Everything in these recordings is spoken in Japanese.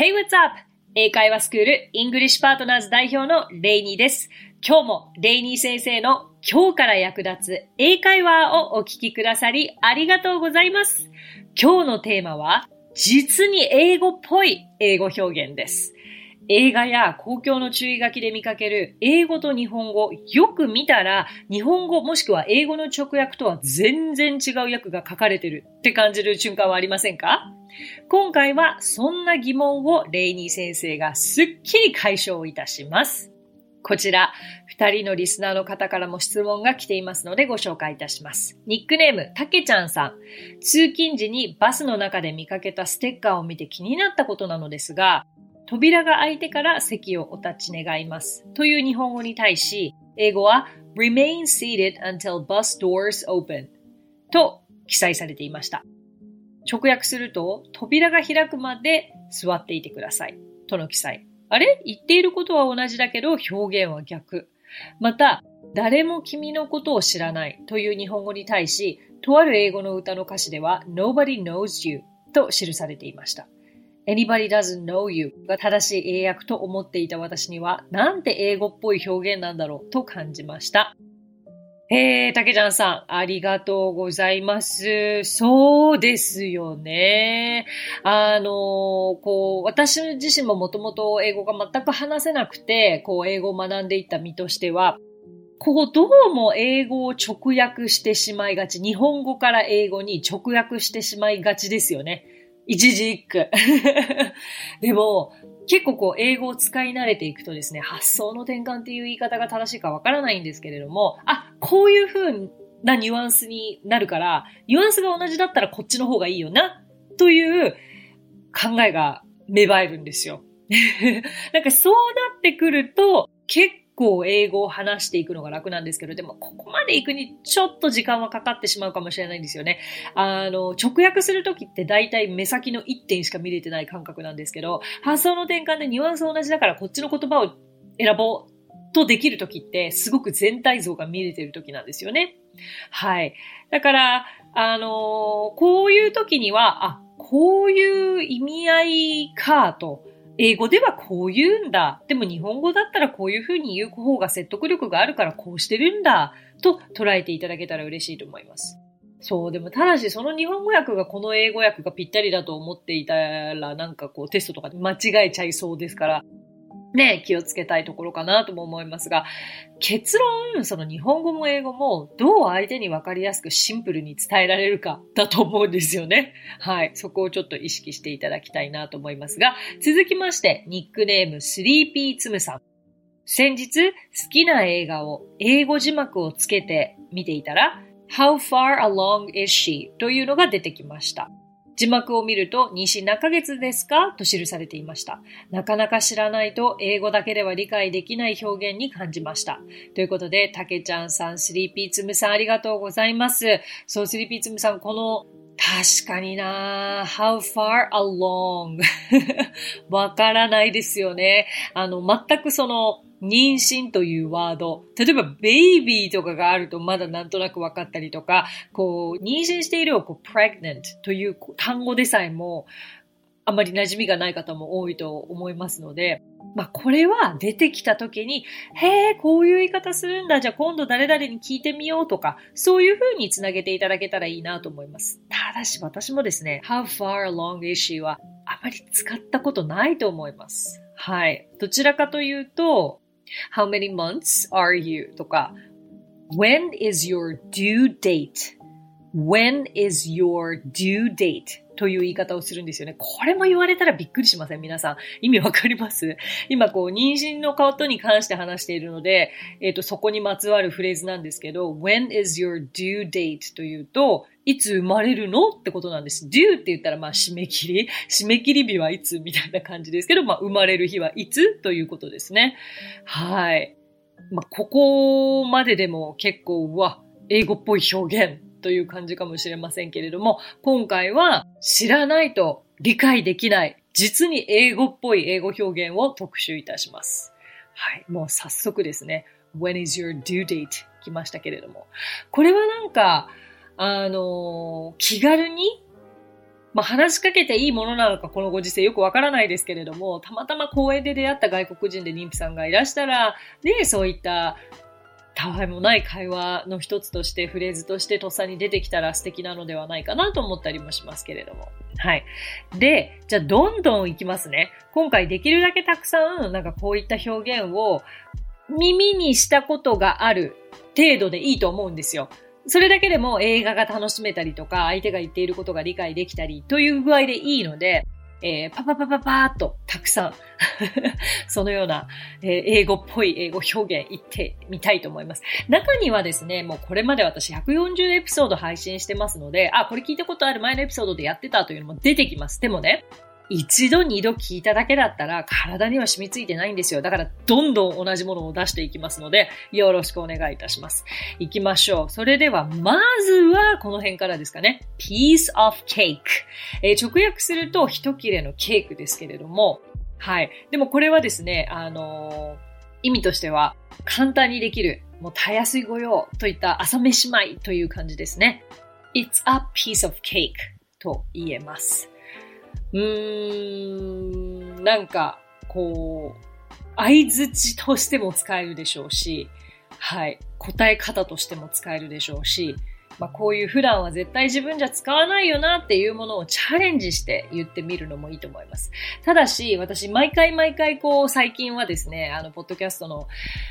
Hey, what's up? 英会話スクールイングリッシュパートナーズ代表のレイニーです。今日もレイニー先生の今日から役立つ英会話をお聞きくださりありがとうございます。今日のテーマは実に英語っぽい英語表現です。映画や公共の注意書きで見かける英語と日本語、よく見たら日本語もしくは英語の直訳とは全然違う訳が書かれてるって感じる瞬間はありませんか？今回はそんな疑問をレイニー先生がすっきり解消いたします。こちら、二人のリスナーの方からも質問が来ていますのでご紹介いたします。ニックネーム、たけちゃんさん。通勤時にバスの中で見かけたステッカーを見て気になったことなのですが、扉が開いてから席をお立ち願います。という日本語に対し、英語は remain seated until bus doors open と記載されていました。直訳すると、扉が開くまで座っていてください。との記載。あれ？言っていることは同じだけど表現は逆。また、誰も君のことを知らないという日本語に対し、とある英語の歌の歌詞では Nobody knows you と記されていました。Anybody doesn't know you が正しい英訳と思っていた私には、なんて英語っぽい表現なんだろうと感じました。えー、たけちゃんさん、ありがとうございます。そうですよね。あの、こう、私自身ももともと英語が全く話せなくて、こう、英語を学んでいった身としては、こう、どうも英語を直訳してしまいがち。日本語から英語に直訳してしまいがちですよね。一字一句。でも、結構こう、英語を使い慣れていくとですね、発想の転換っていう言い方が正しいかわからないんですけれども、あ、こういう風なニュアンスになるから、ニュアンスが同じだったらこっちの方がいいよな、という考えが芽生えるんですよ。なんかそうなってくると、結構英語を話していくのが楽なんですけど、でもここまで行くにちょっと時間はかかってしまうかもしれないんですよね。あの、直訳するときって大体目先の1点しか見れてない感覚なんですけど、発想の転換でニュアンス同じだからこっちの言葉を選ぼうとできるときってすごく全体像が見れてるときなんですよね。はい。だから、あのこういうときには、あ、こういう意味合いかと、英語ではこう言うんだ。でも日本語だったらこういうふうに言う方が説得力があるからこうしてるんだ。と捉えていただけたら嬉しいと思います。そう、でもただしその日本語訳がこの英語訳がぴったりだと思っていたらなんかこうテストとかで間違えちゃいそうですから、ね、気をつけたいところかなとも思いますが、結論、その日本語も英語もどう相手にわかりやすくシンプルに伝えられるかだと思うんですよね。はい。そこをちょっと意識していただきたいなと思いますが、続きまして、ニックネームスリーピーツムさん。先日、好きな映画を英語字幕をつけて見ていたら、How far along is she? というのが出てきました。字幕を見ると、西何ヶ月ですか？と記されていました。なかなか知らないと、英語だけでは理解できない表現に感じました。ということで、たけちゃんさん、スリーピーつむさん、ありがとうございます。そう、スリーピーつむさん、この確かにな。How far along? わからないですよね。あの、全くその、妊娠というワード、例えば baby とかがあるとまだなんとなく分かったりとか、こう、妊娠しているをこう pregnant という単語でさえも、あまり馴染みがない方も多いと思いますので、まあこれは出てきた時に、へえ、こういう言い方するんだ、じゃあ今度誰々に聞いてみようとか、そういう風につなげていただけたらいいなと思います。ただし私もですね、how far along is she はあまり使ったことないと思います。はい。どちらかというと、How many months are you? とか When is your due date? When is your due date? という言い方をするんですよね。これも言われたらびっくりしません？皆さん。意味わかります？今こう、妊娠のことに関して話しているので、えっ、ー、と、そこにまつわるフレーズなんですけど、when is your due date? というと、いつ生まれるの？ってことなんです。due って言ったらまあ締め切り。締め切り日はいつみたいな感じですけど、まあ生まれる日はいつ？ということですね。はい。まあここまででも結構、うわ、英語っぽい表現という感じかもしれませんけれども、今回は知らないと理解できない、実に英語っぽい英語表現を特集いたします。はい。もう早速ですね。When is your due date? 来ましたけれども。これはなんか、あの、気軽にまあ、話しかけていいものなのかこのご時世よくわからないですけれども、たまたま公園で出会った外国人で妊婦さんがいらしたら、ね、そういったたわいもない会話の一つとして、フレーズとしてとっさに出てきたら素敵なのではないかなと思ったりもしますけれども。はい。で、じゃあどんどんいきますね。今回できるだけたくさん、なんかこういった表現を耳にしたことがある程度でいいと思うんですよ。それだけでも映画が楽しめたりとか、相手が言っていることが理解できたりという具合でいいので、えー、パパパパパーっとたくさん そのような、えー、英語っぽい英語表現言ってみたいと思います。中にはですね、もうこれまで私140エピソード配信してますので、あ、これ聞いたことある前のエピソードでやってたというのも出てきます。でもね、一度二度聞いただけだったら体には染みついてないんですよ。だからどんどん同じものを出していきますので、よろしくお願いいたします。行きましょう。それでは、まずはこの辺からですかね。piece of cake。えー、直訳すると一切れのケークですけれども、はい。でもこれはですね、あのー、意味としては簡単にできる、もうたやすいご用といった朝飯前という感じですね。It's a piece of cake と言えます。うーん、なんか、こう、相づちとしても使えるでしょうし、はい、答え方としても使えるでしょうし、まあ、こういう普段は絶対自分じゃ使わないよなっていうものをチャレンジして言ってみるのもいいと思います。ただし、私、毎回毎回こう、最近はですね、あの、ポッドキャストの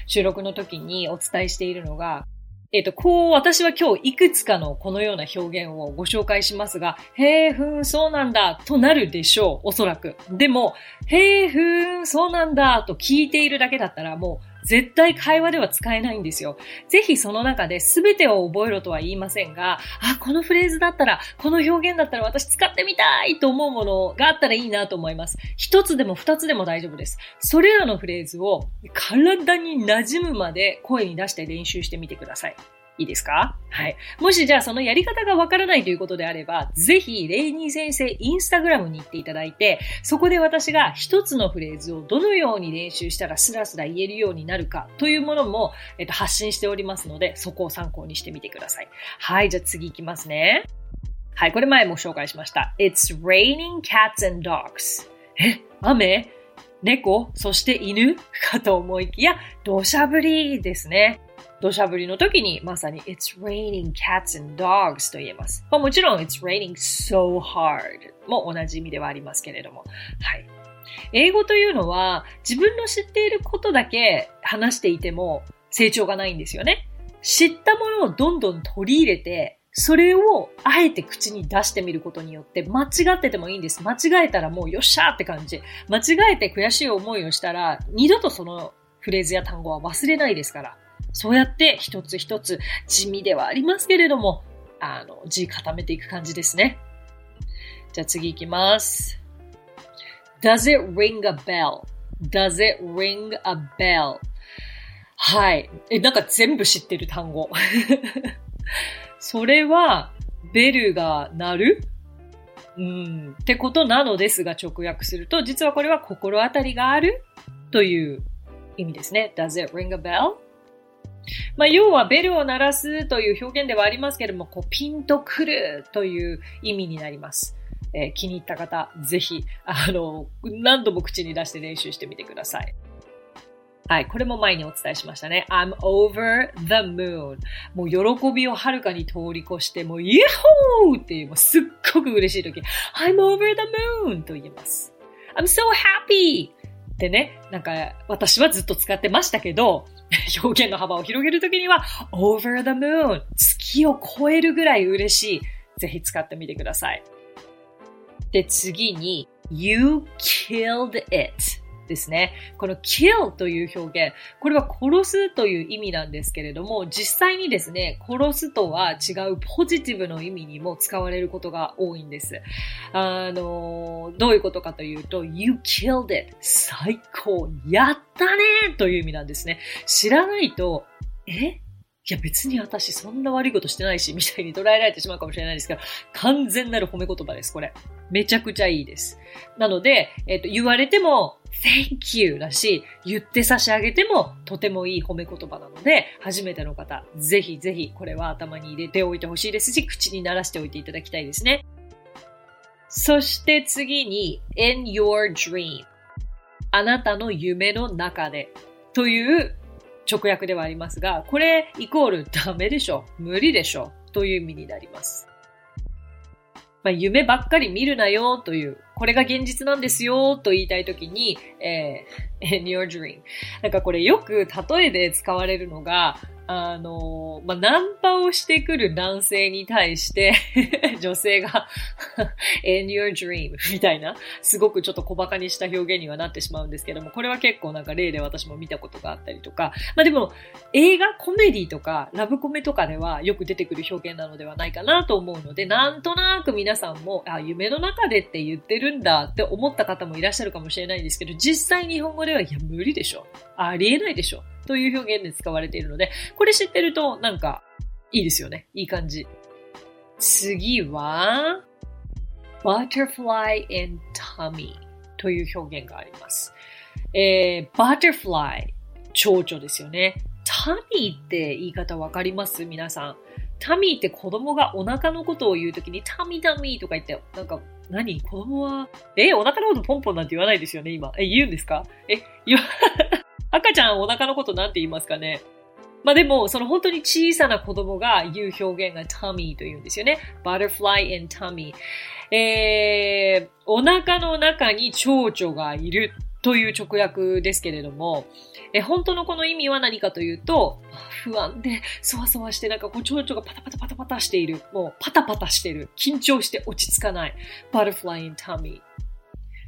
収録の時にお伝えしているのが、えっ、と、こう、私は今日いくつかのこのような表現をご紹介しますが、へえ、ふーん、そうなんだ、となるでしょう、おそらく。でも、へえ、ふーん、そうなんだ、と聞いているだけだったら、もう、絶対会話では使えないんですよ。ぜひその中で全てを覚えろとは言いませんが、あ、このフレーズだったら、この表現だったら私使ってみたいと思うものがあったらいいなと思います。一つでも二つでも大丈夫です。それらのフレーズを体に馴染むまで声に出して練習してみてください。いいですか？はい。もしじゃあそのやり方がわからないということであれば、ぜひ、レイニー先生インスタグラムに行っていただいて、そこで私が一つのフレーズをどのように練習したらスラスラ言えるようになるかというものも、えっと、発信しておりますので、そこを参考にしてみてください。はい、じゃあ次行きますね。はい、これ前も紹介しました。It's raining cats and dogs. え、雨？猫？そして犬？かと思いきや、土砂降りですね。土砂降りの時にまさに It's raining cats and dogs と言えます。まあ、もちろん It's raining so hard も同じ意味ではありますけれども。はい。英語というのは自分の知っていることだけ話していても成長がないんですよね。知ったものをどんどん取り入れてそれをあえて口に出してみることによって間違っててもいいんです。間違えたらもうよっしゃーって感じ。間違えて悔しい思いをしたら二度とそのフレーズや単語は忘れないですから。そうやって一つ一つ地味ではありますけれども、あの、字固めていく感じですね。じゃあ次行きます。Does it ring a bell?Does it ring a bell? はい。え、なんか全部知ってる単語。それは、ベルが鳴る？うん、ってことなのですが直訳すると、実はこれは心当たりがある？という意味ですね。Does it ring a bell? まあ、要はベルを鳴らすという表現ではありますけれども、こうピンとくるという意味になります。えー、気に入った方、ぜひ、あの、何度も口に出して練習してみてください。はい、これも前にお伝えしましたね。I'm over the moon. もう喜びをはるかに通り越して、もうイエホーっていう、もうすっごく嬉しい時、I'm over the moon と言います。I'm so happy! ってね、なんか私はずっと使ってましたけど、表現の幅を広げるときには、over the moon 月を超えるぐらい嬉しい。ぜひ使ってみてください。で、次に、you killed it ですね。この kill という表現、これは殺すという意味なんですけれども、実際にですね、殺すとは違うポジティブの意味にも使われることが多いんです。あの、どういうことかというと、you killed it 最高やったねという意味なんですね。知らないと、え？いや別に私そんな悪いことしてないし、みたいに捉えられてしまうかもしれないですけど、完全なる褒め言葉です、これ。めちゃくちゃいいです。なので、えっ、ー、と、言われても、thank you だし、言って差し上げてもとてもいい褒め言葉なので、初めての方、ぜひぜひこれは頭に入れておいてほしいですし、口に鳴らしておいていただきたいですね。そして次に in your dream あなたの夢の中でという直訳ではありますが、これイコールダメでしょ、無理でしょ？という意味になります。まあ、夢ばっかり見るなよという、これが現実なんですよと言いたいときに、えー、in your dream。なんかこれよく例えで使われるのが、あの、まあ、ナンパをしてくる男性に対して 女性が in your dream みたいな、すごくちょっと小馬鹿にした表現にはなってしまうんですけども、これは結構なんか例で私も見たことがあったりとか、まあ、でも、映画、コメディとか、ラブコメとかではよく出てくる表現なのではないかなと思うので、なんとなく皆さんも、あ、夢の中でって言ってるんだって思った方もいらっしゃるかもしれないんですけど、実際日本語では、いや、無理でしょ。ありえないでしょ。という表現で使われているので、これ知ってるとなんかいいですよね。いい感じ。次は、butterfly in tummy という表現があります。えー、butterfly 蝶々ですよね。タミーって言い方わかります？皆さん。タミーって子供がお腹のことを言うときにタミタミーとか言って、なんか、何？子供は、え、お腹のことポンポンなんて言わないですよね今。え、言うんですか？え、言わ、赤ちゃんお腹のことなんて言いますかねまあでも、その本当に小さな子供が言う表現が tummy というんですよね。butterfly in tummy。えー、お腹の中に蝶々がいるという直訳ですけれども、え本当のこの意味は何かというと、不安で、そわそわして、なんかこう、蝶々がパタパタパタパタしている。もう、パタパタしてる。緊張して落ち着かない。butterfly in tummy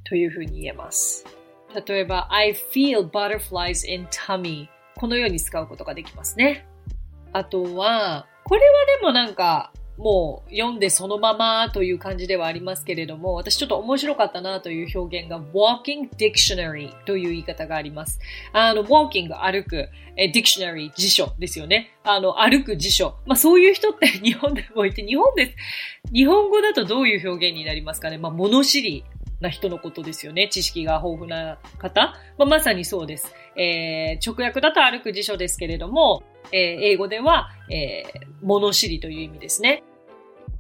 というふうに言えます。例えば、I feel butterflies in tummy このように使うことができますね。あとは、これはでもなんか、もう読んでそのままという感じではありますけれども、私ちょっと面白かったなという表現が walking dictionary という言い方があります。あの、walking 歩く、え dictionary 辞書ですよね。あの、歩く辞書。まあそういう人って 日本でもいて、日本です。日本語だとどういう表現になりますかね。まあ物知りな人のことですよね。知識が豊富な方。まあ、まさにそうです。えー、直訳だと歩く辞書ですけれども、えー、英語では、えー、物知りという意味ですね。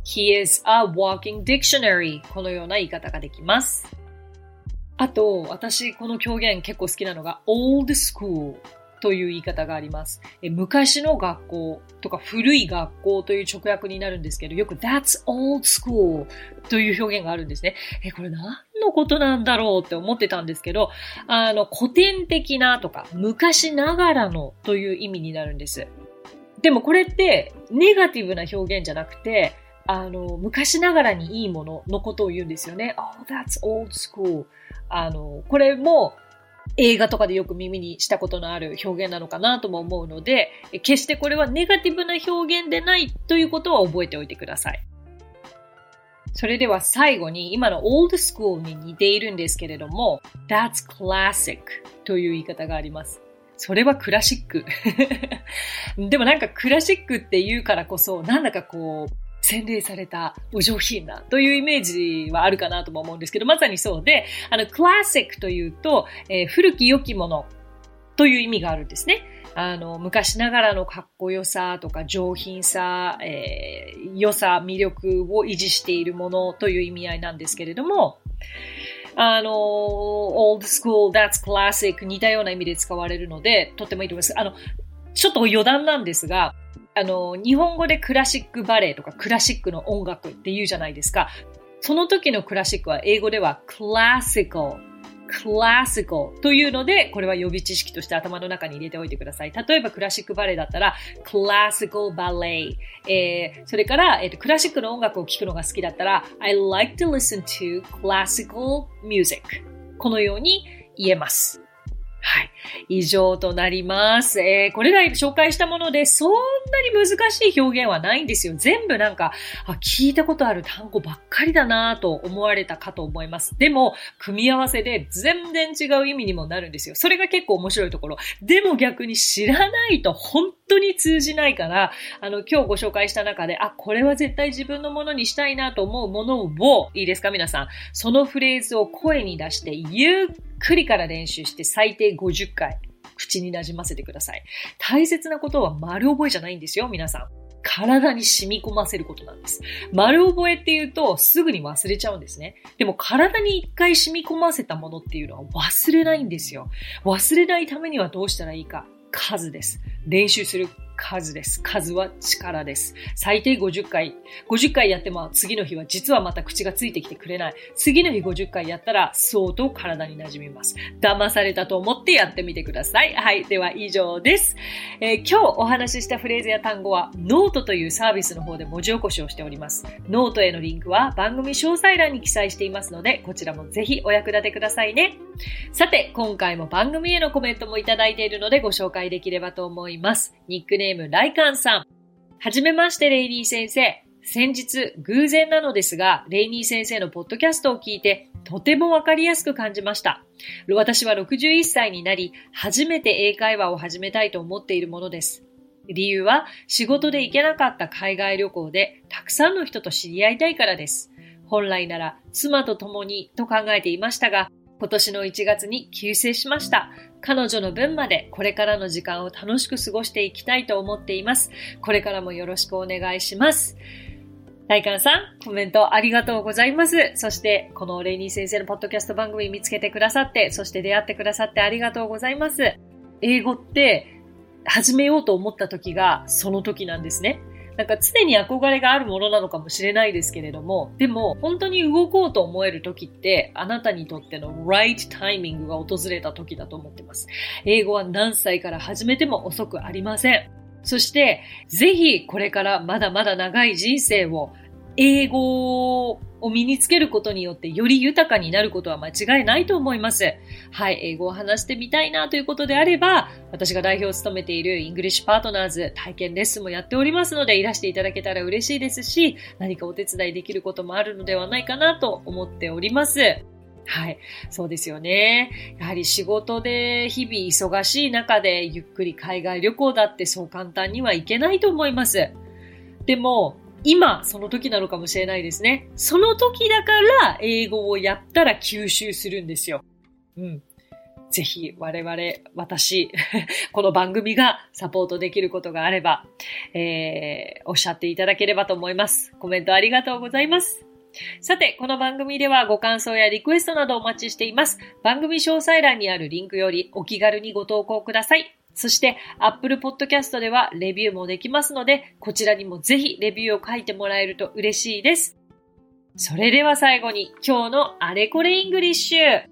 He is a walking dictionary このような言い方ができます。あと、私、この狂言結構好きなのが old school という言い方があります。え昔の学校とか古い学校という直訳になるんですけど、よく That's old school という表現があるんですね。え、これ何のことなんだろうって思ってたんですけど、あの、古典的なとか昔ながらのという意味になるんです。でもこれってネガティブな表現じゃなくて、あの、昔ながらにいいもののことを言うんですよね。Oh, that's old school. あの、これも映画とかでよく耳にしたことのある表現なのかなとも思うので、決してこれはネガティブな表現でないということは覚えておいてください。それでは最後に今の old school に似ているんですけれども、that's classic という言い方があります。それはクラシック。でもなんかクラシックって言うからこそ、なんだかこう、洗礼されたお上品なというイメージはあるかなとも思うんですけど、まさにそうで、あの、クラシックというと、えー、古き良きものという意味があるんですね。あの、昔ながらのかっこよさとか上品さ、えー、良さ、魅力を維持しているものという意味合いなんですけれども、あの、old school, that's classic 似たような意味で使われるので、とってもいいと思います。あの、ちょっと余談なんですが、あの、日本語でクラシックバレエとかクラシックの音楽って言うじゃないですか。その時のクラシックは英語では classical classical というので、これは予備知識として頭の中に入れておいてください。例えばクラシックバレエだったら classical ballet、えー、それから、えーと、クラシックの音楽を聴くのが好きだったら I like to listen to classical music このように言えます。はい。以上となります。えー、これら紹介したもので、そんなに難しい表現はないんですよ。全部なんか、あ、聞いたことある単語ばっかりだなと思われたかと思います。でも、組み合わせで全然違う意味にもなるんですよ。それが結構面白いところ。でも逆に知らないと本当に通じないから、あの、今日ご紹介した中で、あ、これは絶対自分のものにしたいなと思うものを、いいですか皆さん。そのフレーズを声に出して、ゆっくりから練習して最低50回、口に馴染ませてください。大切なことは丸覚えじゃないんですよ、皆さん。体に染み込ませることなんです。丸覚えっていうとすぐに忘れちゃうんですね。でも体に一回染み込ませたものっていうのは忘れないんですよ。忘れないためにはどうしたらいいか。数です。練習する数です。数は力です。最低50回。50回やっても次の日は実はまた口がついてきてくれない。次の日50回やったら相当体に馴染みます。騙されたと思ってやってみてください。はい。では以上です。えー、今日お話ししたフレーズや単語はノートというサービスの方で文字起こしをしております。ノートへのリンクは番組詳細欄に記載していますので、こちらもぜひお役立てくださいね。さて、今回も番組へのコメントもいただいているのでご紹介できればと思います。ニックネネーム、ライカンさん。はじめまして、レイニー先生。先日、偶然なのですが、レイニー先生のポッドキャストを聞いて、とてもわかりやすく感じました。私は61歳になり、初めて英会話を始めたいと思っているものです。理由は、仕事で行けなかった海外旅行で、たくさんの人と知り合いたいからです。本来なら、妻と共にと考えていましたが、今年の1月に急逝しました。彼女の分までこれからの時間を楽しく過ごしていきたいと思っています。これからもよろしくお願いします。大観さん、コメントありがとうございます。そして、このレイニー先生のポッドキャスト番組見つけてくださって、そして出会ってくださってありがとうございます。英語って始めようと思った時がその時なんですね。なんか常に憧れがあるものなのかもしれないですけれども、でも本当に動こうと思える時って、あなたにとっての right タイミングが訪れた時だと思ってます。英語は何歳から始めても遅くありません。そして、ぜひこれからまだまだ長い人生を英語を身につけることによってより豊かになることは間違いないと思います。はい、英語を話してみたいなということであれば、私が代表を務めているイングリッシュパートナーズ体験レッスンもやっておりますので、いらしていただけたら嬉しいですし、何かお手伝いできることもあるのではないかなと思っております。はい。そうですよね。やはり仕事で日々忙しい中でゆっくり海外旅行だってそう簡単にはいけないと思います。でも、今、その時なのかもしれないですね。その時だから英語をやったら吸収するんですよ。うん。ぜひ我々、私、この番組がサポートできることがあれば、えー、おっしゃっていただければと思います。コメントありがとうございます。さて、この番組ではご感想やリクエストなどお待ちしています。番組詳細欄にあるリンクよりお気軽にご投稿ください。そして Apple Podcast ではレビューもできますので、こちらにもぜひレビューを書いてもらえると嬉しいです。それでは最後に今日のあれこれイングリッシュ。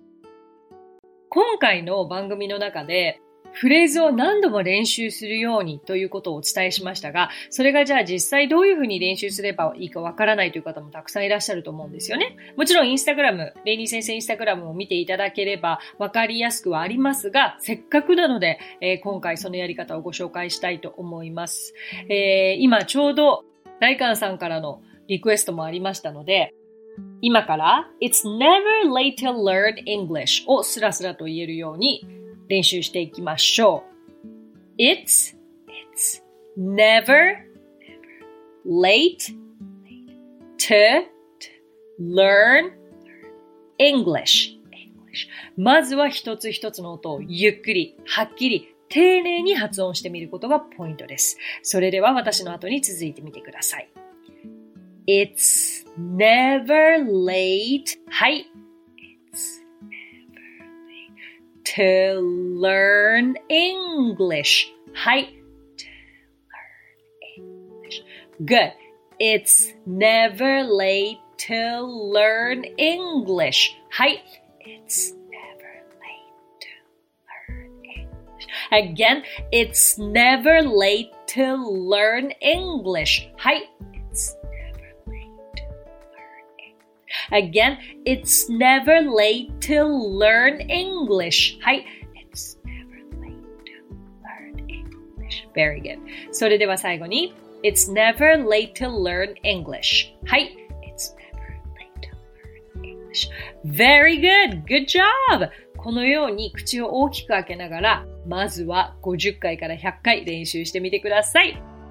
今回の番組の中でフレーズを何度も練習するようにということをお伝えしましたが、それがじゃあ実際どういうふうに練習すればいいかわからないという方もたくさんいらっしゃると思うんですよね。もちろんインスタグラム、レイニー先生インスタグラムを見ていただければわかりやすくはありますが、せっかくなので、えー、今回そのやり方をご紹介したいと思います。えー、今ちょうど大観さんからのリクエストもありましたので、今から It's never late to learn English をスラスラと言えるように練習していきましょう。It's, it's never, late to learn English. まずは一つ一つの音をゆっくり、はっきり、丁寧に発音してみることがポイントです。それでは私の後に続いてみてください。It's never late. はい。to learn English. はい。to learn English. Good. It's never late to learn English. はい。It's never late to learn English. Again, it's never late to learn English. はい。 Again, it's never late to learn English. はい。It's never late to learn English. Very good. それでは最後に、It's never late to learn English. はい。It's never late to learn English. Very good. Good job. このように口を大きく開けながら、まずは50回から100回練習してみてください。